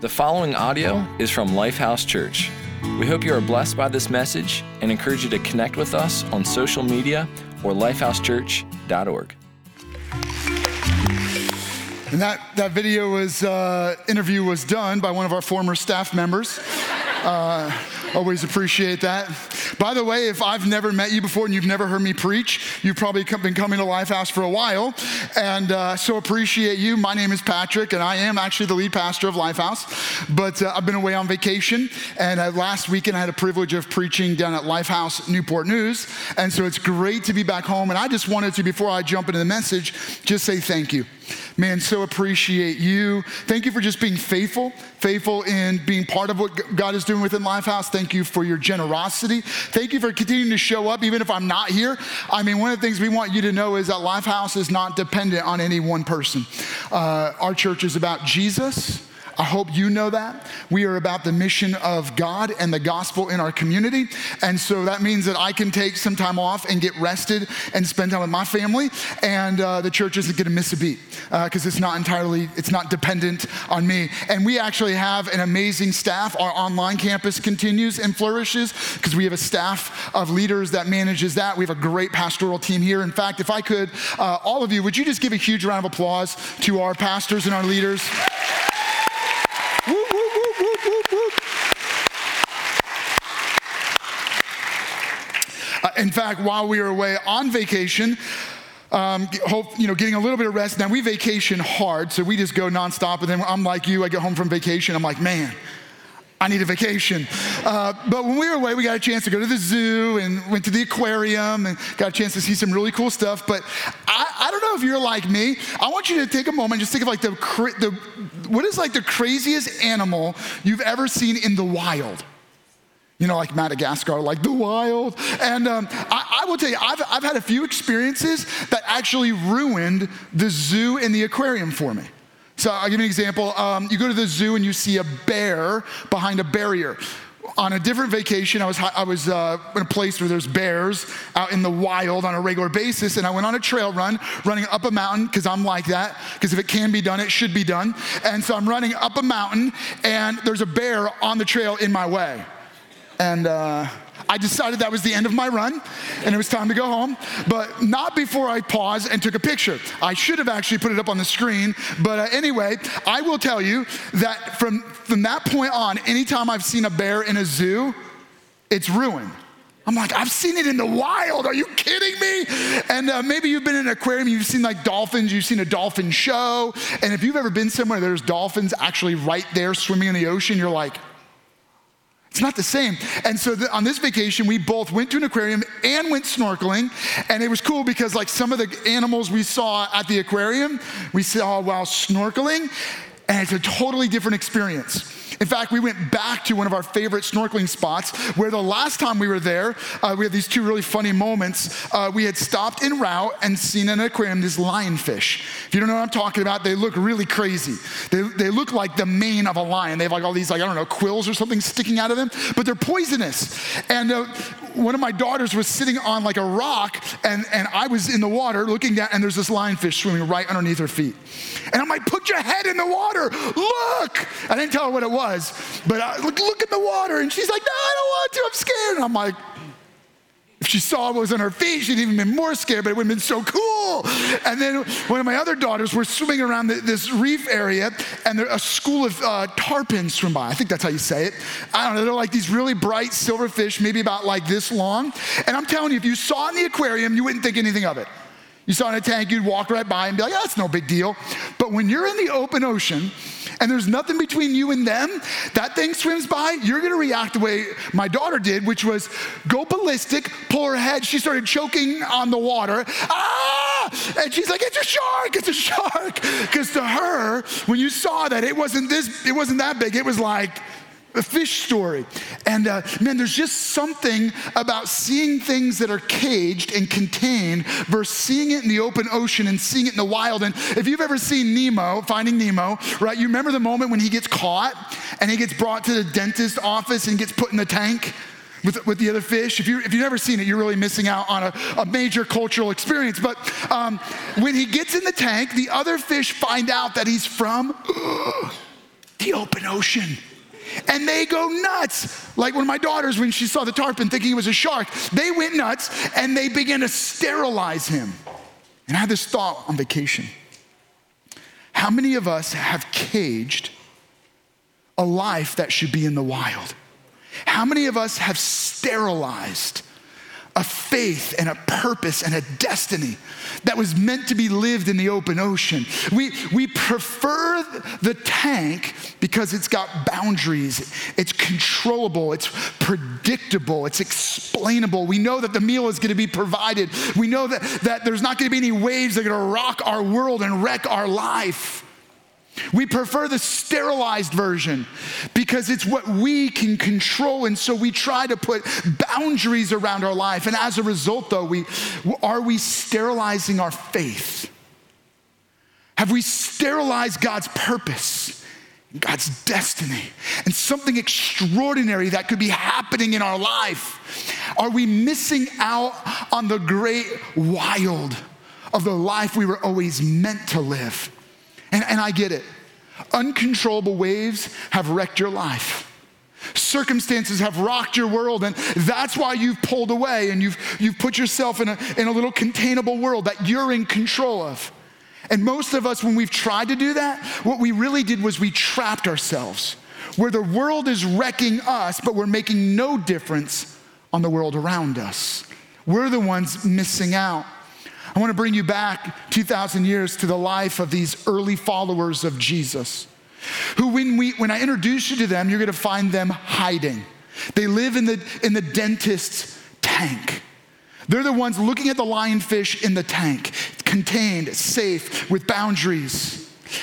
The following audio is from Lifehouse Church. We hope you are blessed by this message and encourage you to connect with us on social media or lifehousechurch.org. And that, that video was, uh, interview was done by one of our former staff members. Uh, always appreciate that. By the way, if I've never met you before and you've never heard me preach, you've probably been coming to Lifehouse for a while, and uh, so appreciate you. My name is Patrick, and I am actually the lead pastor of Lifehouse. But uh, I've been away on vacation, and uh, last weekend I had a privilege of preaching down at Lifehouse Newport News, and so it's great to be back home. And I just wanted to, before I jump into the message, just say thank you. Man, so appreciate you. Thank you for just being faithful, faithful in being part of what God is doing within Lifehouse. Thank you for your generosity. Thank you for continuing to show up, even if I'm not here. I mean, one of the things we want you to know is that Lifehouse is not dependent on any one person. Uh, our church is about Jesus I hope you know that. We are about the mission of God and the gospel in our community. And so that means that I can take some time off and get rested and spend time with my family. And uh, the church isn't going to miss a beat because uh, it's not entirely, it's not dependent on me. And we actually have an amazing staff. Our online campus continues and flourishes because we have a staff of leaders that manages that. We have a great pastoral team here. In fact, if I could, uh, all of you, would you just give a huge round of applause to our pastors and our leaders? In fact, while we were away on vacation, um, hope, you know, getting a little bit of rest. Now we vacation hard, so we just go nonstop. And then I'm like you, I get home from vacation, I'm like, man, I need a vacation. Uh, but when we were away, we got a chance to go to the zoo and went to the aquarium and got a chance to see some really cool stuff. But I, I don't know if you're like me. I want you to take a moment, just think of like the, the what is like the craziest animal you've ever seen in the wild you know, like Madagascar, like the wild. And um, I, I, will tell you, I've, I've had a few experiences that actually ruined the zoo and the aquarium for me. So I'll give you an example. Um, you go to the zoo and you see a bear behind a barrier. On a different vacation, I was, I was uh, in a place where there's bears out in the wild on a regular basis, and I went on a trail run, running up a mountain, because I'm like that, because if it can be done, it should be done. And so I'm running up a mountain, and there's a bear on the trail in my way. And uh, I decided that was the end of my run and it was time to go home, but not before I paused and took a picture. I should have actually put it up on the screen, but uh, anyway, I will tell you that from, from that point on, anytime I've seen a bear in a zoo, it's ruined. I'm like, I've seen it in the wild. Are you kidding me? And uh, maybe you've been in an aquarium, you've seen like dolphins, you've seen a dolphin show. And if you've ever been somewhere there's dolphins actually right there swimming in the ocean, you're like, it's not the same. And so the, on this vacation, we both went to an aquarium and went snorkeling. And it was cool because, like, some of the animals we saw at the aquarium, we saw while snorkeling, and it's a totally different experience. In fact, we went back to one of our favorite snorkeling spots where the last time we were there, uh, we had these two really funny moments. Uh, we had stopped en route and seen in an aquarium these lionfish. If you don't know what I'm talking about, they look really crazy. They, they look like the mane of a lion. They have like all these, like, I don't know, quills or something sticking out of them, but they're poisonous. And uh, one of my daughters was sitting on like a rock, and, and I was in the water looking down, and there's this lionfish swimming right underneath her feet. And I'm like, put your head in the water, look! I didn't tell her what it was, but I, look, look at the water. And she's like, no, I don't want to, I'm scared. And I'm like, if she saw what was on her feet, she'd even been more scared, but it would have been so cool. And then one of my other daughters were swimming around the, this reef area, and there, a school of uh, tarpons swim by. I think that's how you say it. I don't know. They're like these really bright silver fish, maybe about like this long. And I'm telling you, if you saw it in the aquarium, you wouldn't think anything of it. You saw in a tank, you'd walk right by and be like, that's no big deal. But when you're in the open ocean, and there's nothing between you and them, that thing swims by, you're gonna react the way my daughter did, which was go ballistic, pull her head. She started choking on the water. Ah! And she's like, it's a shark, it's a shark. Because to her, when you saw that, it wasn't this, it wasn't that big. It was like, a fish story. And uh, man, there's just something about seeing things that are caged and contained versus seeing it in the open ocean and seeing it in the wild. And if you've ever seen Nemo, Finding Nemo, right, you remember the moment when he gets caught and he gets brought to the dentist office and gets put in the tank? With, with the other fish. If, you, if you've never seen it, you're really missing out on a, a major cultural experience. But um, when he gets in the tank, the other fish find out that he's from the open ocean. And they go nuts. Like one of my daughters, when she saw the tarpon thinking it was a shark, they went nuts and they began to sterilize him. And I had this thought on vacation. How many of us have caged a life that should be in the wild? How many of us have sterilized a faith and a purpose and a destiny that was meant to be lived in the open ocean. We, we prefer the tank because it's got boundaries, it's controllable, it's predictable, it's explainable. We know that the meal is going to be provided, we know that, that there's not going to be any waves that are going to rock our world and wreck our life. We prefer the sterilized version because it's what we can control. And so we try to put boundaries around our life. And as a result, though, we, are we sterilizing our faith? Have we sterilized God's purpose, God's destiny, and something extraordinary that could be happening in our life? Are we missing out on the great wild of the life we were always meant to live? And, and I get it. Uncontrollable waves have wrecked your life. Circumstances have rocked your world, and that's why you've pulled away and you've, you've put yourself in a, in a little containable world that you're in control of. And most of us, when we've tried to do that, what we really did was we trapped ourselves, where the world is wrecking us, but we're making no difference on the world around us. We're the ones missing out. I want to bring you back 2,000 years to the life of these early followers of Jesus, who, when, we, when I introduce you to them, you're going to find them hiding. They live in the, in the dentist's tank. They're the ones looking at the lionfish in the tank, contained, safe, with boundaries.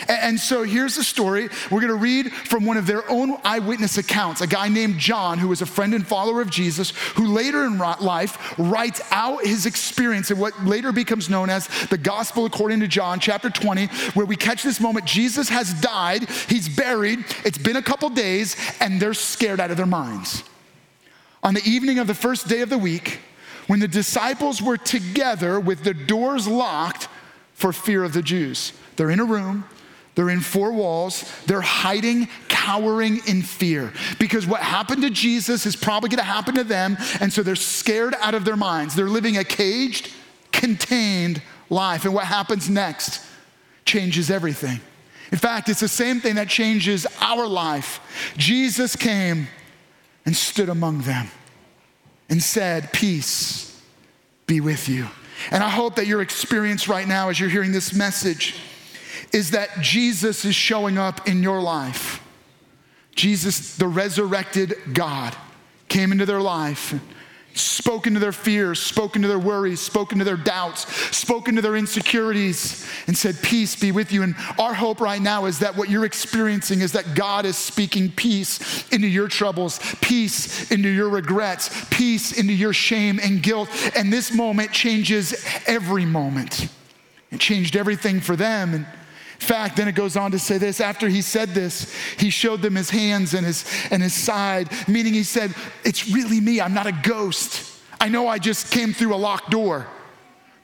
And so here's the story. We're going to read from one of their own eyewitness accounts. A guy named John, who was a friend and follower of Jesus, who later in life writes out his experience in what later becomes known as the Gospel according to John, chapter 20, where we catch this moment. Jesus has died, he's buried, it's been a couple days, and they're scared out of their minds. On the evening of the first day of the week, when the disciples were together with the doors locked for fear of the Jews, they're in a room, they're in four walls. They're hiding, cowering in fear. Because what happened to Jesus is probably going to happen to them. And so they're scared out of their minds. They're living a caged, contained life. And what happens next changes everything. In fact, it's the same thing that changes our life. Jesus came and stood among them and said, Peace be with you. And I hope that your experience right now as you're hearing this message is that Jesus is showing up in your life. Jesus, the resurrected God, came into their life, spoken to their fears, spoken to their worries, spoken to their doubts, spoken to their insecurities, and said, Peace be with you. And our hope right now is that what you're experiencing is that God is speaking peace into your troubles, peace into your regrets, peace into your shame and guilt. And this moment changes every moment. It changed everything for them. And fact, then it goes on to say this after he said this, he showed them his hands and his, and his side, meaning he said, It's really me. I'm not a ghost. I know I just came through a locked door,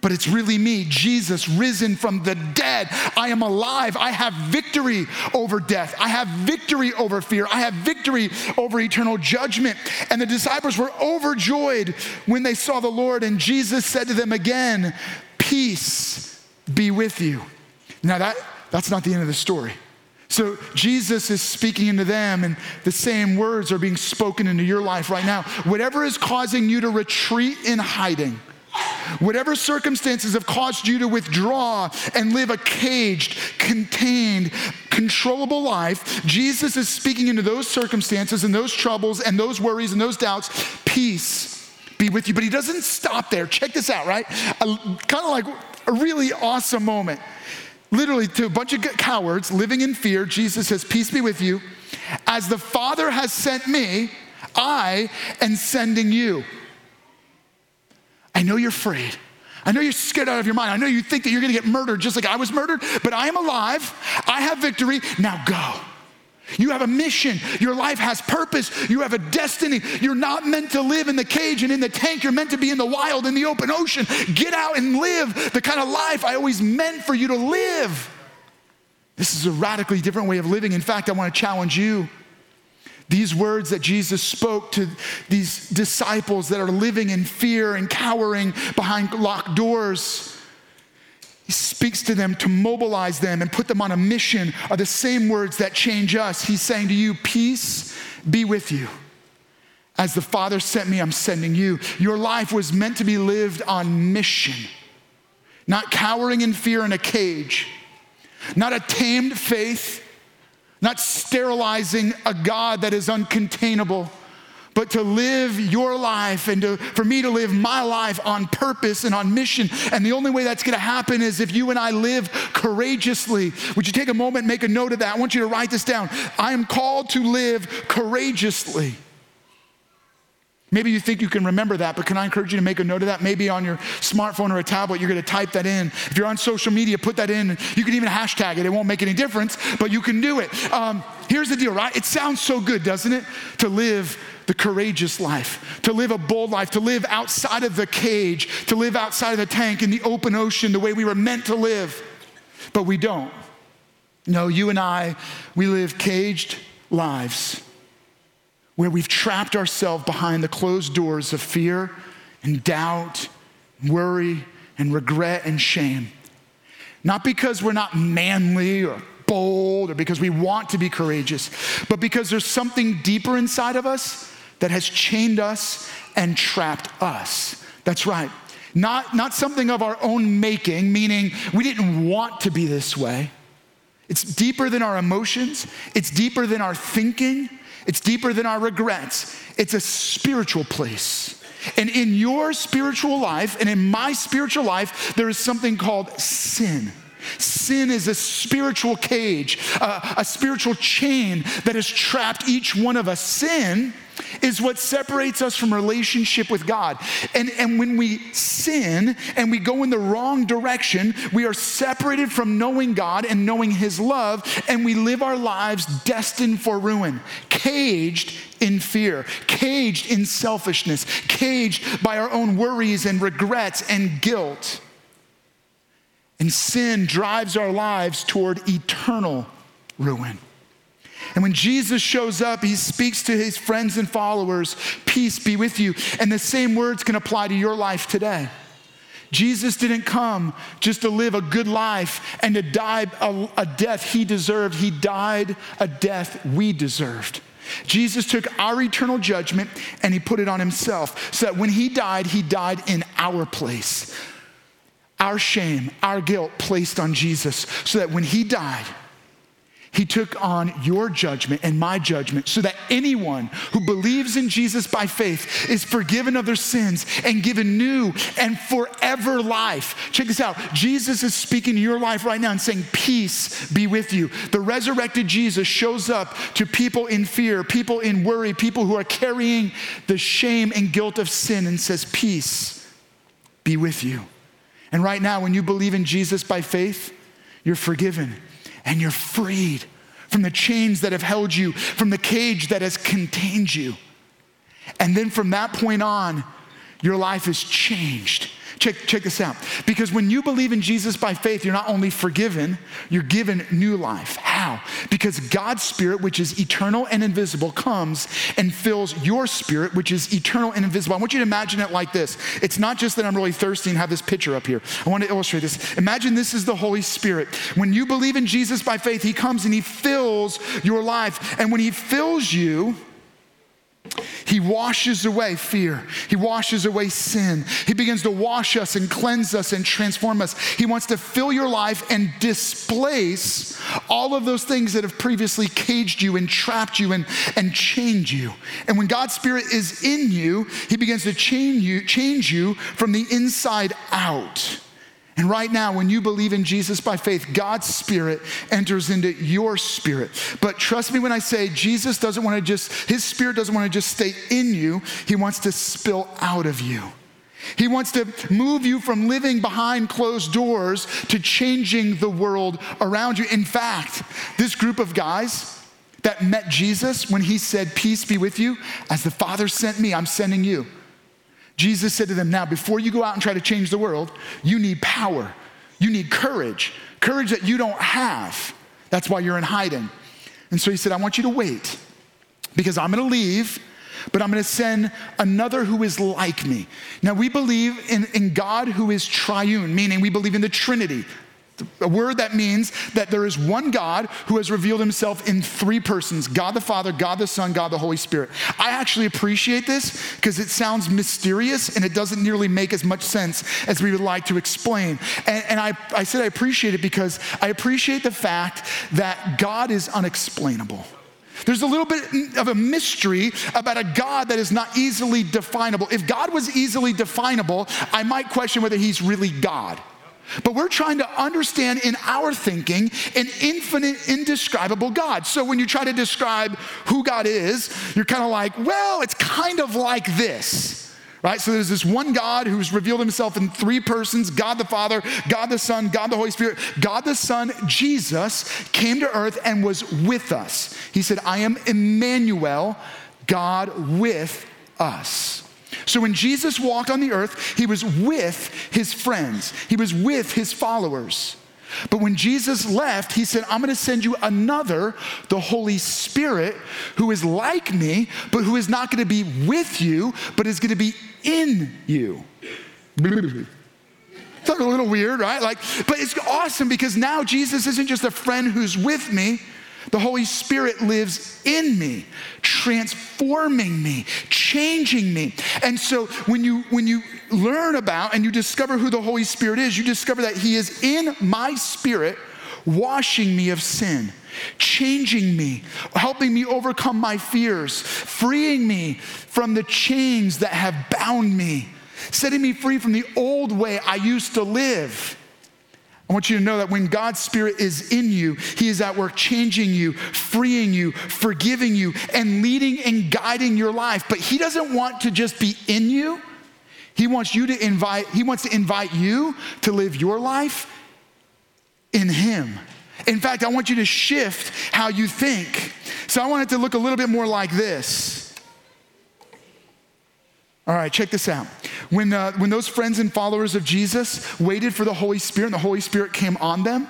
but it's really me, Jesus, risen from the dead. I am alive. I have victory over death. I have victory over fear. I have victory over eternal judgment. And the disciples were overjoyed when they saw the Lord, and Jesus said to them again, Peace be with you. Now, that that's not the end of the story. So Jesus is speaking into them, and the same words are being spoken into your life right now. Whatever is causing you to retreat in hiding, whatever circumstances have caused you to withdraw and live a caged, contained, controllable life, Jesus is speaking into those circumstances and those troubles and those worries and those doubts. Peace be with you. But he doesn't stop there. Check this out, right? kind of like a really awesome moment literally to a bunch of cowards living in fear, Jesus says, Peace be with you. As the Father has sent me, I am sending you. I know you're afraid. I know you're scared out of your mind. I know you think that you're gonna get murdered just like I was murdered, but I am alive. I have victory. Now go. You have a mission. Your life has purpose. You have a destiny. You're not meant to live in the cage and in the tank. You're meant to be in the wild, in the open ocean. Get out and live the kind of life I always meant for you to live. This is a radically different way of living. In fact, I want to challenge you. These words that Jesus spoke to these disciples that are living in fear and cowering behind locked doors, speaks to them to mobilize them and put them on a mission are the same words that change us. He's saying to you, Peace be with you. As the Father sent me, I'm sending you. Your life was meant to be lived on mission, not cowering in fear in a cage, not a tamed faith, not sterilizing a God that is uncontainable but to live your life and to, for me to live my life on purpose and on mission. And the only way that's gonna happen is if you and I live courageously. Would you take a moment, make a note of that? I want you to write this down. I am called to live courageously. Maybe you think you can remember that, but can I encourage you to make a note of that? Maybe on your smartphone or a tablet, you're gonna type that in. If you're on social media, put that in. You can even hashtag it, it won't make any difference, but you can do it. Um, here's the deal, right? It sounds so good, doesn't it? To live the courageous life, to live a bold life, to live outside of the cage, to live outside of the tank in the open ocean the way we were meant to live. But we don't. No, you and I, we live caged lives where we've trapped ourselves behind the closed doors of fear and doubt, worry and regret and shame. Not because we're not manly or bold or because we want to be courageous, but because there's something deeper inside of us that has chained us and trapped us. That's right. Not, not something of our own making, meaning we didn't want to be this way. It's deeper than our emotions, it's deeper than our thinking, it's deeper than our regrets. It's a spiritual place. And in your spiritual life and in my spiritual life, there is something called sin. Sin is a spiritual cage, a, a spiritual chain that has trapped each one of us. Sin is what separates us from relationship with God. And, and when we sin and we go in the wrong direction, we are separated from knowing God and knowing His love, and we live our lives destined for ruin, caged in fear, caged in selfishness, caged by our own worries and regrets and guilt. And sin drives our lives toward eternal ruin. And when Jesus shows up, he speaks to his friends and followers, Peace be with you. And the same words can apply to your life today. Jesus didn't come just to live a good life and to die a, a, death he deserved. He died a death we deserved. Jesus took our eternal judgment and he put it on himself so that when he died, he died in our place. Our shame, our guilt placed on Jesus so that when he died, he took on your judgment and my judgment so that anyone who believes in Jesus by faith is forgiven of their sins and given new and forever life. Check this out. Jesus is speaking to your life right now and saying, Peace be with you. The resurrected Jesus shows up to people in fear, people in worry, people who are carrying the shame and guilt of sin and says, Peace be with you. And right now, when you believe in Jesus by faith, you're forgiven and you're freed from the chains that have held you, from the cage that has contained you. And then from that point on, your life is changed. Check, check this out. Because when you believe in Jesus by faith, you're not only forgiven, you're given new life. How? Because God's Spirit, which is eternal and invisible, comes and fills your spirit, which is eternal and invisible. I want you to imagine it like this. It's not just that I'm really thirsty and have this picture up here. I want to illustrate this. Imagine this is the Holy Spirit. When you believe in Jesus by faith, He comes and He fills your life. And when He fills you, he washes away fear. He washes away sin. He begins to wash us and cleanse us and transform us. He wants to fill your life and displace all of those things that have previously caged you and trapped you and, and chained you. And when God's Spirit is in you, He begins to change you, change you from the inside out. And right now, when you believe in Jesus by faith, God's Spirit enters into your spirit. But trust me when I say Jesus doesn't want to just, His Spirit doesn't want to just stay in you, He wants to spill out of you. He wants to move you from living behind closed doors to changing the world around you. In fact, this group of guys that met Jesus when He said, Peace be with you, as the Father sent me, I'm sending you. Jesus said to them, Now, before you go out and try to change the world, you need power. You need courage, courage that you don't have. That's why you're in hiding. And so he said, I want you to wait because I'm going to leave but I'm going to send another who is like me. Now, we believe in, in God who is triune, meaning we believe in the Trinity. A word that means that there is one God who has revealed himself in three persons God the Father, God the Son, God the Holy Spirit. I actually appreciate this because it sounds mysterious and it doesn't nearly make as much sense as we would like to explain. And, and I, I said I appreciate it because I appreciate the fact that God is unexplainable. There's a little bit of a mystery about a God that is not easily definable. If God was easily definable, I might question whether he's really God. But we're trying to understand in our thinking an infinite, indescribable God. So when you try to describe who God is, you're kind of like, well, it's kind of like this right? So there's this one God who's revealed himself in three persons God the Father, God the Son, God the Holy Spirit. God the Son, Jesus, came to earth and was with us. He said, I am Emmanuel, God with us. So when Jesus walked on the earth, he was with his friends, he was with his followers. But when Jesus left, he said, I'm going to send you another, the Holy Spirit, who is like me, but who is not going to be with you, but is going to be in you. It's a little weird, right? Like, but it's awesome because now Jesus isn't just a friend who's with me. The Holy Spirit lives in me, transforming me, changing me. And so when you when you learn about and you discover who the Holy Spirit is, you discover that he is in my spirit washing me of sin, changing me, helping me overcome my fears, freeing me from the chains that have bound me, setting me free from the old way I used to live. I want you to know that when God's Spirit is in you, He is at work changing you, freeing you, forgiving you, and leading and guiding your life. But He doesn't want to just be in you. He wants you to invite, He wants to invite you to live your life in Him. In fact, I want you to shift how you think. So I want it to look a little bit more like this. All right, check this out. When, uh, when those friends and followers of Jesus waited for the Holy Spirit and the Holy Spirit came on them,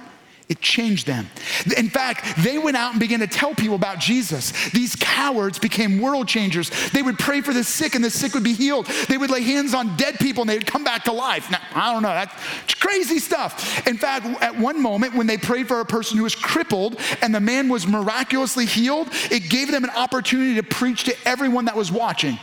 it changed them. In fact, they went out and began to tell people about Jesus. These cowards became world changers. They would pray for the sick and the sick would be healed. They would lay hands on dead people and they'd come back to life. Now, I don't know, that's crazy stuff. In fact, at one moment when they prayed for a person who was crippled and the man was miraculously healed, it gave them an opportunity to preach to everyone that was watching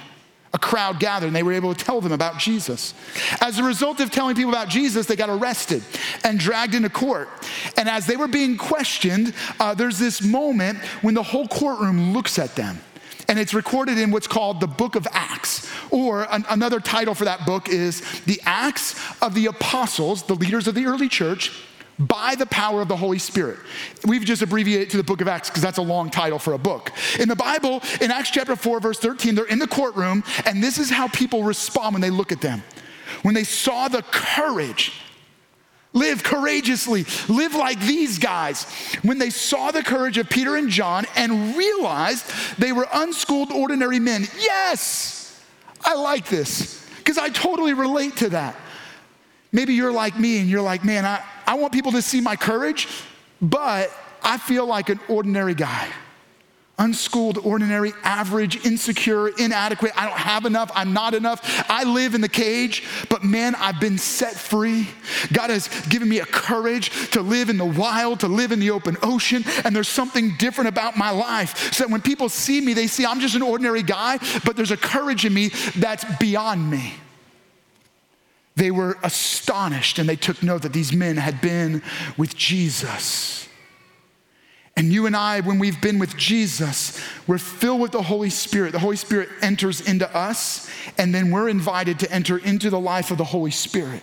a crowd gathered and they were able to tell them about Jesus. As a result of telling people about Jesus, they got arrested and dragged into court. And as they were being questioned, uh, there's this moment when the whole courtroom looks at them. And it's recorded in what's called the book of Acts. Or an, another title for that book is The Acts of the Apostles, the leaders of the early church, by the power of the Holy Spirit. We've just abbreviated to the book of Acts because that's a long title for a book. In the Bible, in Acts chapter 4, verse 13, they're in the courtroom, and this is how people respond when they look at them. When they saw the courage, live courageously, live like these guys. When they saw the courage of Peter and John and realized they were unschooled, ordinary men. Yes, I like this because I totally relate to that. Maybe you're like me and you're like, man, I, I want people to see my courage, but I feel like an ordinary guy. Unschooled, ordinary, average, insecure, inadequate. I don't have enough. I'm not enough. I live in the cage, but man, I've been set free. God has given me a courage to live in the wild, to live in the open ocean, and there's something different about my life. So that when people see me, they see I'm just an ordinary guy, but there's a courage in me that's beyond me. They were astonished and they took note that these men had been with Jesus. And you and I, when we've been with Jesus, we're filled with the Holy Spirit. The Holy Spirit enters into us, and then we're invited to enter into the life of the Holy Spirit.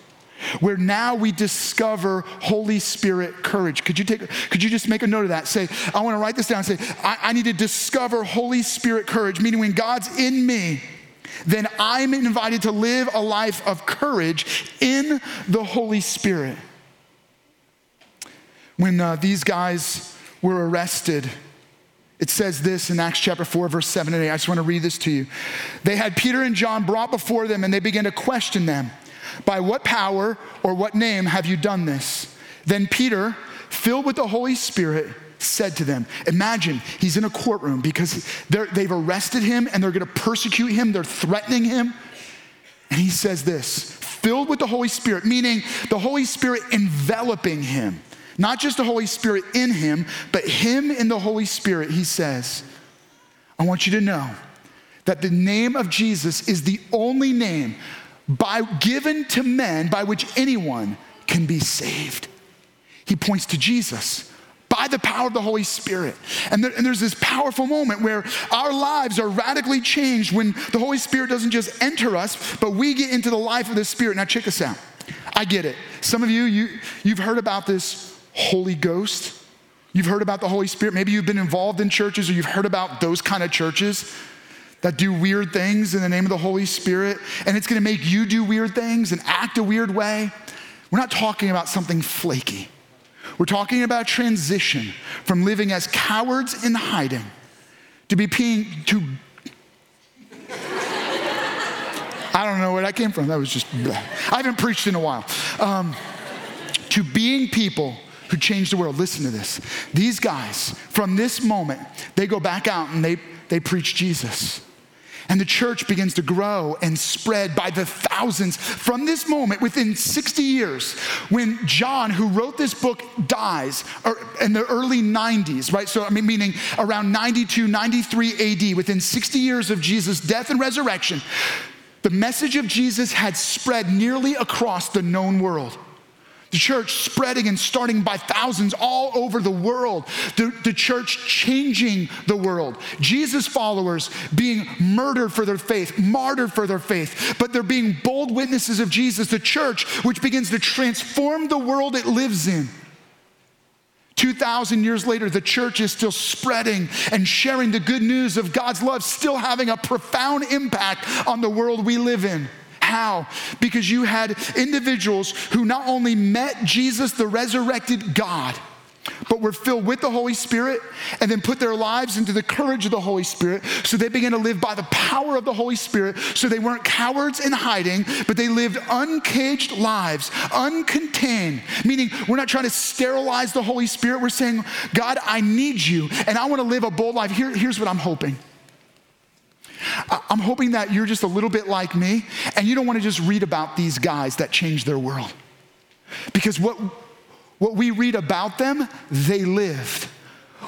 Where now we discover Holy Spirit courage. Could you take could you just make a note of that? Say, I want to write this down. Say, I, I need to discover Holy Spirit courage, meaning when God's in me, then I'm invited to live a life of courage in the Holy Spirit. When uh, these guys were arrested, it says this in Acts chapter 4, verse 7 and 8. I just want to read this to you. They had Peter and John brought before them, and they began to question them By what power or what name have you done this? Then Peter, filled with the Holy Spirit, said to them, Imagine he's in a courtroom because they've arrested him and they're gonna persecute him, they're threatening him. And he says this filled with the Holy Spirit, meaning the Holy Spirit enveloping him. Not just the Holy Spirit in him, but him in the Holy Spirit, he says, I want you to know that the name of Jesus is the only name by, given to men by which anyone can be saved. He points to Jesus by the power of the Holy Spirit. And, there, and, there's this powerful moment where our lives are radically changed when the Holy Spirit doesn't just enter us, but we get into the life of the Spirit. Now, check this out. I get it. Some of you, you you've heard about this Holy Ghost. You've heard about the Holy Spirit. Maybe you've been involved in churches or you've heard about those kind of churches that do weird things in the name of the Holy Spirit, and it's gonna make you do weird things and act a weird way. We're not talking about something flaky. We're talking about transition from living as cowards in hiding to be being, to. I don't know where that came from. That was just, I haven't preached in a while. Um, to being people who change the world. Listen to this. These guys, from this moment, they go back out and they, they preach Jesus. And the church begins to grow and spread by the thousands. From this moment, within 60 years, when John, who wrote this book, dies in the early 90s, right? So, I mean, meaning around 92, 93 AD, within 60 years of Jesus' death and resurrection, the message of Jesus had spread nearly across the known world. The church spreading and starting by thousands all over the world. The, the church changing the world. Jesus followers being murdered for their faith, martyred for their faith, but they're being bold witnesses of Jesus. The church, which begins to transform the world it lives in. 2,000 years later, the church is still spreading and sharing the good news of God's love, still having a profound impact on the world we live in. How? Because you had individuals who not only met Jesus, the resurrected God, but were filled with the Holy Spirit and then put their lives into the courage of the Holy Spirit. So they began to live by the power of the Holy Spirit. So they weren't cowards in hiding, but they lived uncaged lives, uncontained, meaning we're not trying to sterilize the Holy Spirit. We're saying, God, I need you and I want to live a bold life. Here, here's what I'm hoping. I'm hoping that you're just a little bit like me and you don't want to just read about these guys that changed their world. Because what, what we read about them, they lived.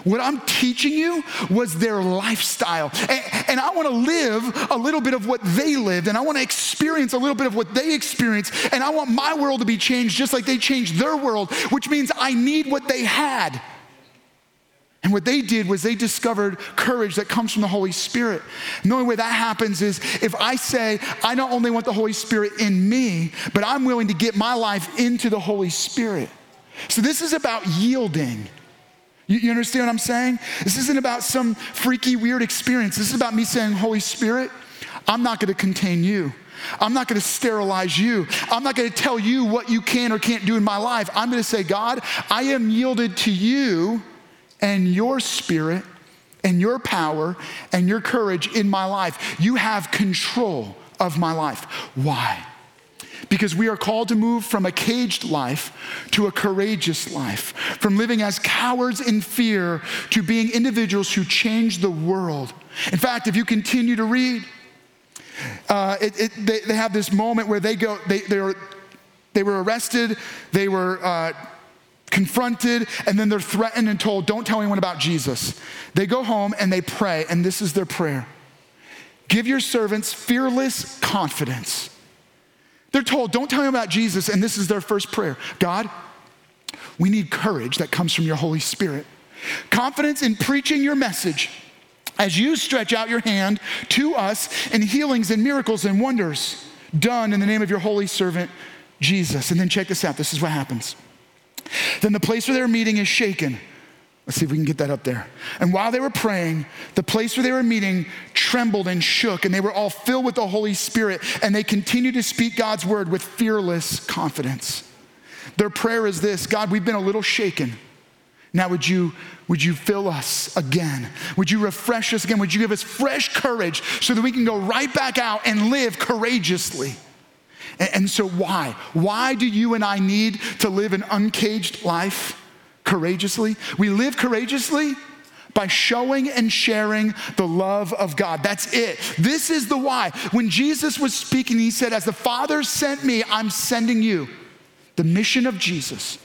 What I'm teaching you was their lifestyle. And, and, I want to live a little bit of what they lived, and I want to experience a little bit of what they experienced, and I want my world to be changed just like they changed their world, which means I need what they had. And what they did was they discovered courage that comes from the Holy Spirit. The only way that happens is if I say, I not only want the Holy Spirit in me, but I'm willing to get my life into the Holy Spirit. So this is about yielding. You, you understand what I'm saying? This isn't about some freaky, weird experience. This is about me saying, Holy Spirit, I'm not gonna contain you. I'm not gonna sterilize you. I'm not gonna tell you what you can or can't do in my life. I'm gonna say, God, I am yielded to you and your spirit and your power and your courage in my life. You have control of my life. Why? Because we are called to move from a caged life to a courageous life, from living as cowards in fear to being individuals who change the world. In fact, if you continue to read, uh, it, it, they, they, have this moment where they go, they, they, were, they were arrested, they were uh, confronted, and then they're threatened and told, Don't tell anyone about Jesus. They go home and they pray, and this is their prayer Give your servants fearless confidence. They're told, Don't tell them about Jesus, and this is their first prayer God, we need courage that comes from your Holy Spirit. Confidence in preaching your message as you stretch out your hand to us in healings and miracles and wonders done in the name of your holy servant, Jesus. And then check this out this is what happens. Then the place where they were meeting is shaken. Let's see if we can get that up there. And while they were praying, the place where they were meeting trembled and shook, and they were all filled with the Holy Spirit, and they continued to speak God's word with fearless confidence. Their prayer is this God, we've been a little shaken. Now, would you, would you fill us again? Would you refresh us again? Would you give us fresh courage so that we can go right back out and live courageously? And, and so, why? Why do you and I need to live an uncaged life? courageously? We live courageously by showing and sharing the love of God. That's it. This is the why. When Jesus was speaking, he said, As the Father sent me, I'm sending you. The mission of Jesus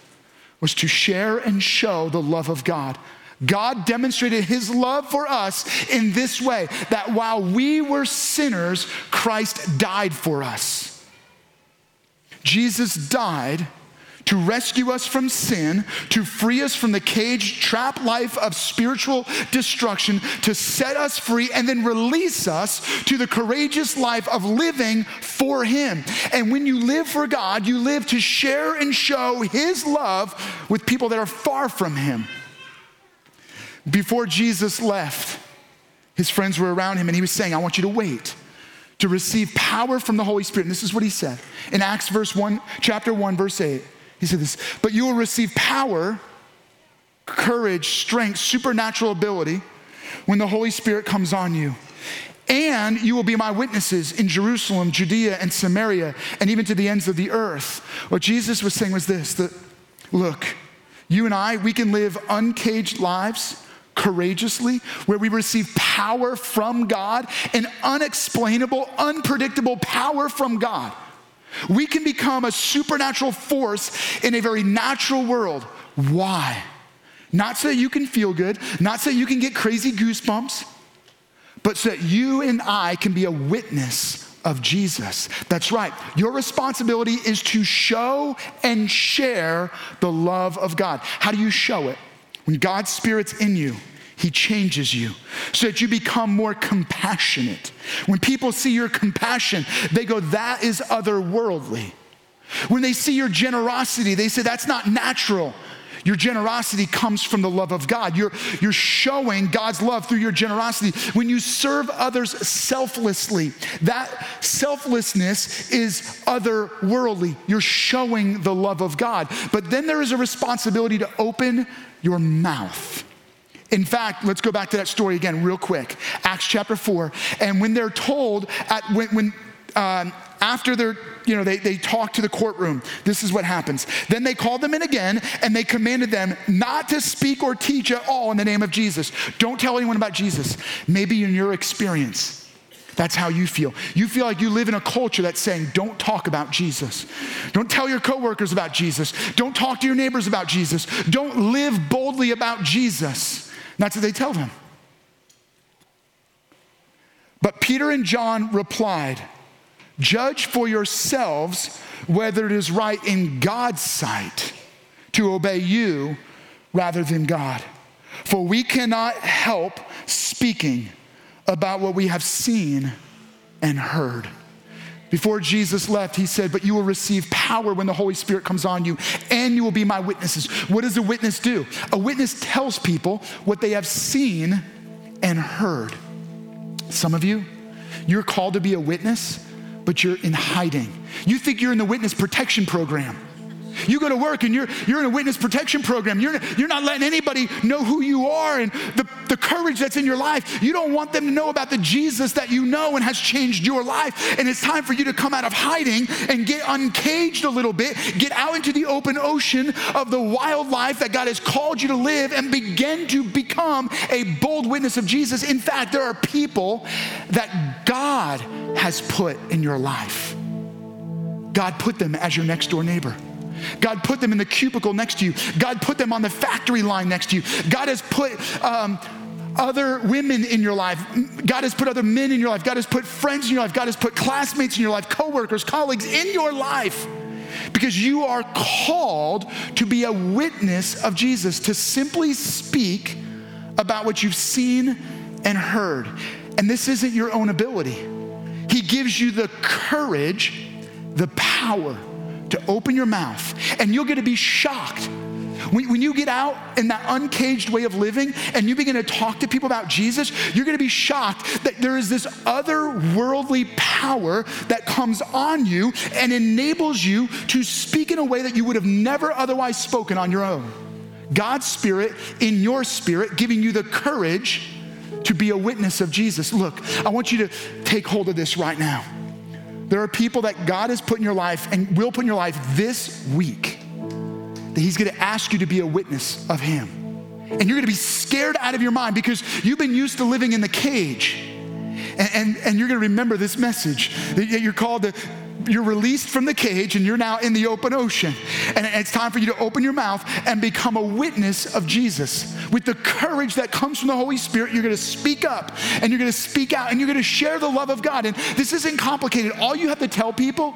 was to share and show the love of God. God demonstrated his love for us in this way that while we were sinners, Christ died for us. Jesus died to rescue us from sin, to free us from the cage trap life of spiritual destruction, to set us free, and then release us to the courageous life of living for Him. And when you live for God, you live to share and show His love with people that are far from Him. Before Jesus left, his friends were around him and he was saying, I want you to wait to receive power from the Holy Spirit. And this is what he said in Acts verse 1, chapter 1, verse 8. He said this, but you will receive power, courage, strength, supernatural ability when the Holy Spirit comes on you. And you will be my witnesses in Jerusalem, Judea, and Samaria, and even to the ends of the earth. What Jesus was saying was this that, look, you and I, we can live uncaged lives courageously, where we receive power from God, an unexplainable, unpredictable power from God. We can become a supernatural force in a very natural world. Why? Not so that you can feel good, not so that you can get crazy goosebumps, but so that you and I can be a witness of Jesus. That's right. Your responsibility is to show and share the love of God. How do you show it? When God's Spirit's in you, he changes you so that you become more compassionate. When people see your compassion, they go, That is otherworldly. When they see your generosity, they say, That's not natural. Your generosity comes from the love of God. You're, you're showing God's love through your generosity. When you serve others selflessly, that selflessness is otherworldly. You're showing the love of God. But then there is a responsibility to open your mouth in fact, let's go back to that story again, real quick. Acts chapter 4. And when they're told, at, when, when um, after they're, you know, they, they talk to the courtroom, this is what happens. Then they called them in again and they commanded them not to speak or teach at all in the name of Jesus. Don't tell anyone about Jesus. Maybe in your experience, that's how you feel. You feel like you live in a culture that's saying, don't talk about Jesus. Don't tell your coworkers about Jesus. Don't talk to your neighbors about Jesus. Don't live boldly about Jesus. That's what they tell them. But Peter and John replied, Judge for yourselves whether it is right in God's sight to obey you rather than God. For we cannot help speaking about what we have seen and heard. Before Jesus left, he said, But you will receive power when the Holy Spirit comes on you, and you will be my witnesses. What does a witness do? A witness tells people what they have seen and heard. Some of you, you're called to be a witness, but you're in hiding. You think you're in the witness protection program. You go to work and you're, you're in a witness protection program. You're, you're not letting anybody know who you are and the, the courage that's in your life. You don't want them to know about the Jesus that you know and has changed your life. And it's time for you to come out of hiding and get uncaged a little bit, get out into the open ocean of the wildlife that God has called you to live and begin to become a bold witness of Jesus. In fact, there are people that God has put in your life. God put them as your next door neighbor. God put them in the cubicle next to you. God put them on the factory line next to you. God has put um, other women in your life. God has put other men in your life. God has put friends in your life. God has put classmates in your life, coworkers, colleagues in your life. Because you are called to be a witness of Jesus, to simply speak about what you've seen and heard. And this isn't your own ability. Gives you the courage, the power to open your mouth, and you're gonna be shocked. When, when, you get out in that uncaged way of living and you begin to talk to people about Jesus, you're gonna be shocked that there is this otherworldly power that comes on you and enables you to speak in a way that you would have never otherwise spoken on your own. God's Spirit in your spirit, giving you the courage be a witness of Jesus. Look, I want you to take hold of this right now. There are people that God has put in your life and will put in your life this week that He's gonna ask you to be a witness of Him. And you're gonna be scared out of your mind because you've been used to living in the cage. And, and, and you're gonna remember this message that you're called to you're released from the cage and you're now in the open ocean. And it's time for you to open your mouth and become a witness of Jesus. With the courage that comes from the Holy Spirit, you're gonna speak up and you're gonna speak out and you're gonna share the love of God. And this isn't complicated. All you have to tell people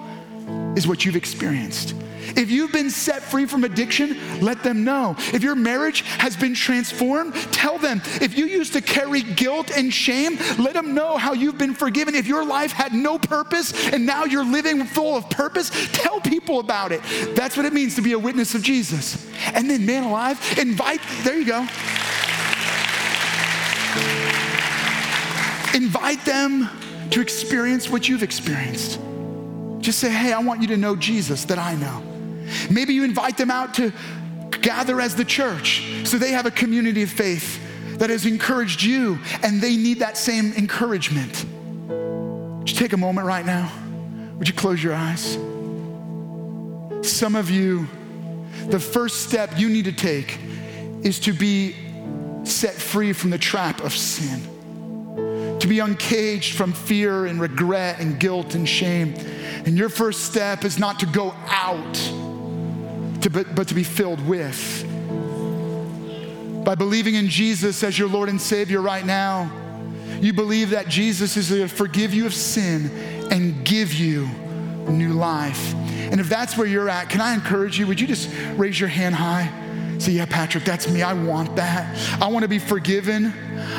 is what you've experienced. If you've been set free from addiction, let them know. If your marriage has been transformed, tell them. If you used to carry guilt and shame, let them know how you've been forgiven. If your life had no purpose and now you're living full of purpose, tell people about it. That's what it means to be a witness of Jesus. And then, man alive, invite, there you go. Invite them to experience what you've experienced. Just say, hey, I want you to know Jesus that I know. Maybe you invite them out to gather as the church so they have a community of faith that has encouraged you and they need that same encouragement. Would you take a moment right now? Would you close your eyes? Some of you, the first step you need to take is to be set free from the trap of sin, to be uncaged from fear and regret and guilt and shame. And your first step is not to go out to, but, but to be filled with. By believing in Jesus as your Lord and Savior right now, you believe that Jesus is going to forgive you of sin and give you new life. And if that's where you're at, can I encourage you? Would you just raise your hand high? Say, yeah, Patrick, that's me. I want that. I want to be forgiven.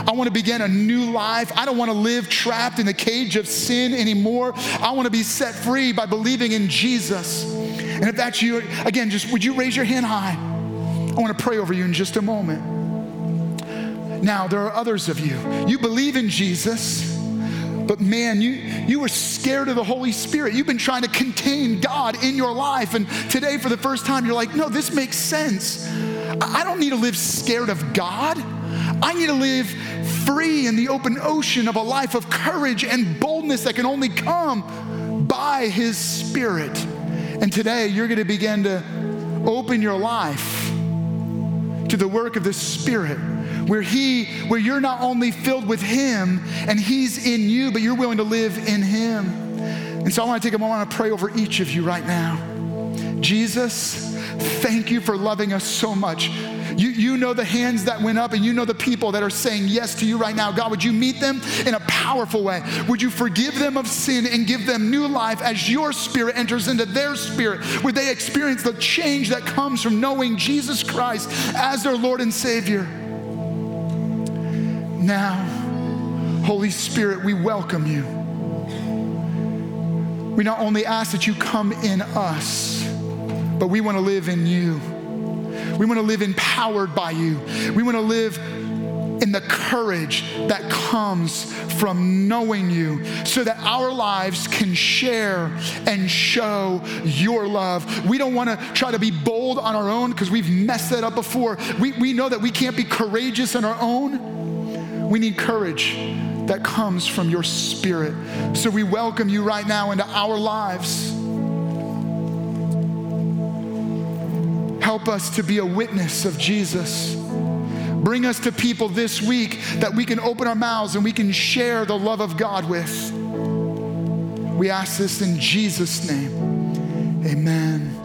I want to begin a new life. I don't want to live trapped in the cage of sin anymore. I want to be set free by believing in Jesus. And if that's you, again, just would you raise your hand high? I want to pray over you in just a moment. Now, there are others of you. You believe in Jesus, but man, you, you were scared of the Holy Spirit. You've been trying to contain God in your life. And today, for the first time, you're like, no, this makes sense. I don't need to live scared of God. I need to live free in the open ocean of a life of courage and boldness that can only come by His Spirit. And today you're going to begin to open your life to the work of the Spirit where he where you're not only filled with him and he's in you but you're willing to live in him. And so i want to take a moment to pray over each of you right now. Jesus thank you for loving us so much you, you know the hands that went up, and you know the people that are saying yes to you right now. God, would you meet them in a powerful way? Would you forgive them of sin and give them new life as your spirit enters into their spirit? Would they experience the change that comes from knowing Jesus Christ as their Lord and Savior? Now, Holy Spirit, we welcome you. We not only ask that you come in us, but we want to live in you. We want to live empowered by you. We want to live in the courage that comes from knowing you so that our lives can share and show your love. We don't want to try to be bold on our own because we've messed that up before. We, we know that we can't be courageous on our own. We need courage that comes from your spirit. So we welcome you right now into our lives. Help us to be a witness of Jesus. Bring us to people this week that we can open our mouths and we can share the love of God with. We ask this in Jesus' name. Amen.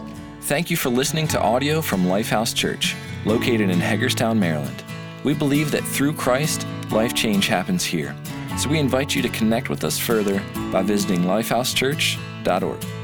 Thank you for listening to audio from Lifehouse Church, located in Hagerstown, Maryland. We believe that through Christ, life change happens here. So we invite you to connect with us further by visiting lifehousechurch.org.